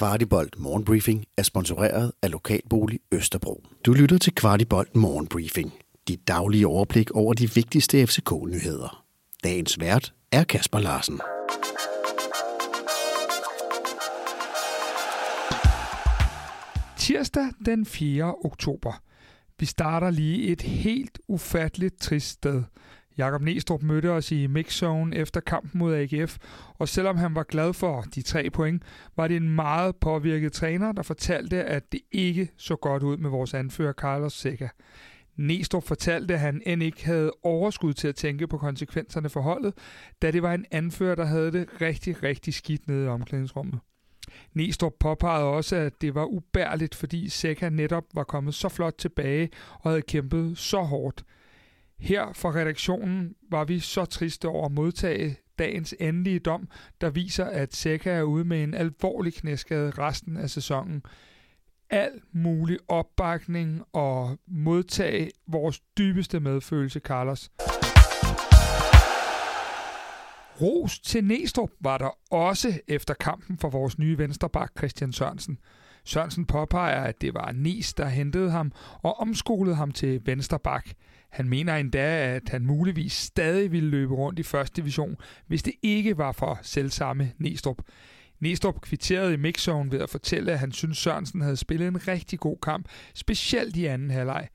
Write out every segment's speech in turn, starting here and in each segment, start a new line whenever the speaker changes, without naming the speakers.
Kvartibolt Morgenbriefing er sponsoreret af Lokalbolig Østerbro. Du lytter til Kvartibolt Morgenbriefing. Dit daglige overblik over de vigtigste FCK-nyheder. Dagens vært er Kasper Larsen.
Tirsdag den 4. oktober. Vi starter lige et helt ufatteligt trist sted. Jakob Næstrup mødte os i mixzone efter kampen mod AGF, og selvom han var glad for de tre point, var det en meget påvirket træner, der fortalte, at det ikke så godt ud med vores anfører Carlos Seca. Næstrup fortalte, at han end ikke havde overskud til at tænke på konsekvenserne for holdet, da det var en anfører, der havde det rigtig, rigtig skidt nede i omklædningsrummet. Næstrup påpegede også, at det var ubærligt, fordi Seca netop var kommet så flot tilbage og havde kæmpet så hårdt. Her fra redaktionen var vi så triste over at modtage dagens endelige dom, der viser, at Seca er ude med en alvorlig knæskade resten af sæsonen. Al mulig opbakning og modtage vores dybeste medfølelse, Carlos. Ros til Næstrup var der også efter kampen for vores nye venstreback Christian Sørensen. Sørensen påpeger, at det var Nis, der hentede ham og omskolede ham til vensterbak. Han mener endda, at han muligvis stadig ville løbe rundt i første division, hvis det ikke var for selvsamme Næstrup. Næstrup kvitterede i mixzone ved at fortælle, at han synes Sørensen havde spillet en rigtig god kamp, specielt i anden halvleg.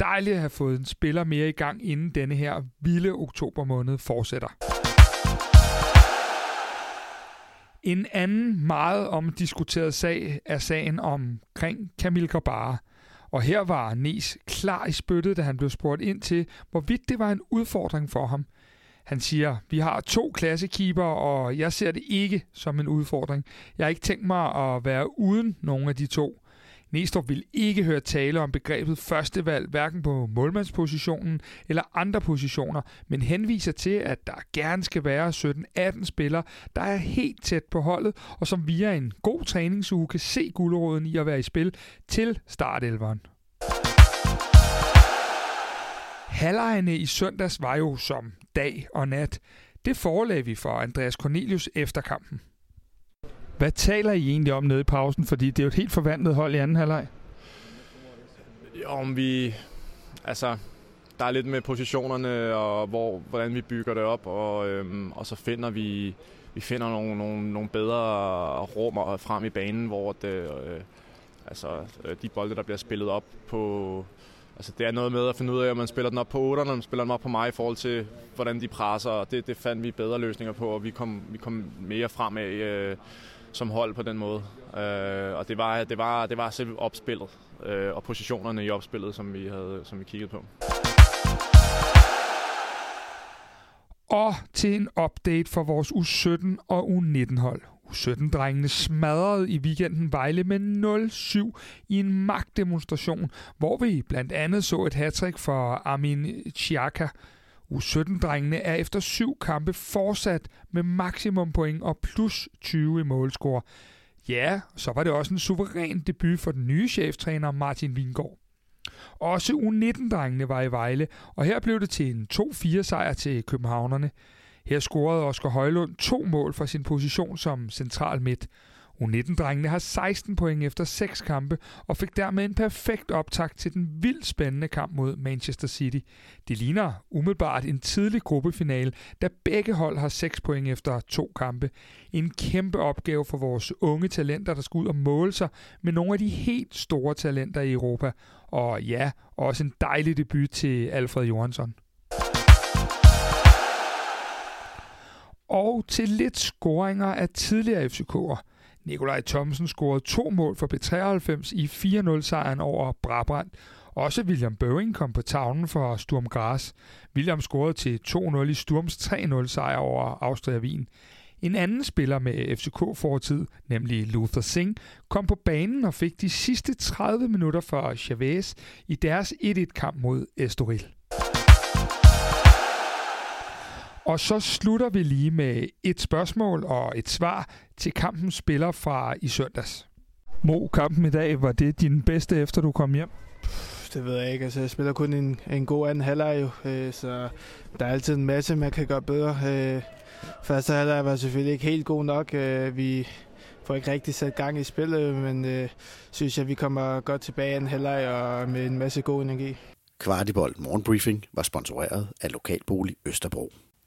Dejligt at have fået en spiller mere i gang, inden denne her vilde oktober måned fortsætter. En anden meget omdiskuteret sag er sagen omkring Kamil Grabara. Og her var Nes klar i spyttet, da han blev spurgt ind til, hvorvidt det var en udfordring for ham. Han siger, vi har to klassekeeper, og jeg ser det ikke som en udfordring. Jeg har ikke tænkt mig at være uden nogen af de to. Næstrup vil ikke høre tale om begrebet førstevalg, hverken på målmandspositionen eller andre positioner, men henviser til, at der gerne skal være 17-18 spillere, der er helt tæt på holdet, og som via en god træningsuge kan se guldråden i at være i spil til startelveren. Halvejene i søndags var jo som dag og nat. Det forelagde vi for Andreas Cornelius efter kampen. Hvad taler I egentlig om nede i pausen? Fordi det er jo et helt forvandlet hold i anden halvleg.
Om vi... Altså, der er lidt med positionerne og hvor, hvordan vi bygger det op, og, øhm, og så finder vi, vi finder nogle, nogle, nogle bedre rum frem i banen, hvor det, øh, altså, øh, de bolde, der bliver spillet op på... Altså, det er noget med at finde ud af, om man spiller den op på 8'erne, eller man spiller den op på mig i forhold til, hvordan de presser, og det, det fandt vi bedre løsninger på, og vi kom, vi kom mere frem af... Øh, som hold på den måde. Øh, og det var, det var, det var selv opspillet øh, og positionerne i opspillet, som vi, havde, som vi kiggede på.
Og til en update for vores U17 og U19-hold. U17-drengene smadrede i weekenden Vejle med 0-7 i en magtdemonstration, hvor vi blandt andet så et hattrick for Armin Chiaka, U17-drengene er efter syv kampe fortsat med maksimum point og plus 20 i målscore. Ja, så var det også en suveræn debut for den nye cheftræner Martin Vingård. Også U19-drengene var i Vejle, og her blev det til en 2-4 sejr til københavnerne. Her scorede Oscar Højlund to mål fra sin position som central midt. U19-drengene har 16 point efter 6 kampe og fik dermed en perfekt optakt til den vildt spændende kamp mod Manchester City. Det ligner umiddelbart en tidlig gruppefinale, da begge hold har 6 point efter to kampe. En kæmpe opgave for vores unge talenter, der skal ud og måle sig med nogle af de helt store talenter i Europa. Og ja, også en dejlig debut til Alfred Johansson. Og til lidt scoringer af tidligere FCK'er. Nikolaj Thomsen scorede to mål for B93 i 4-0-sejren over Brabrand. Også William Bøving kom på tavlen for Sturm Gras. William scorede til 2-0 i Sturms 3-0-sejr over Austria Wien. En anden spiller med FCK-fortid, nemlig Luther Singh, kom på banen og fik de sidste 30 minutter for Chavez i deres 1-1-kamp mod Estoril. Og så slutter vi lige med et spørgsmål og et svar til kampens spiller fra i søndags. Mo, kampen i dag, var det din bedste efter du kom hjem?
Det ved jeg ikke. Altså, jeg spiller kun en, en god anden halvleg jo, øh, så der er altid en masse, man kan gøre bedre. Øh, første halvleg var selvfølgelig ikke helt god nok. Øh, vi, får ikke rigtig sat gang i spillet, men øh, synes jeg, vi kommer godt tilbage en halvleg og med en masse god energi.
Kvartibold Morgenbriefing var sponsoreret af Lokalbolig Østerbro.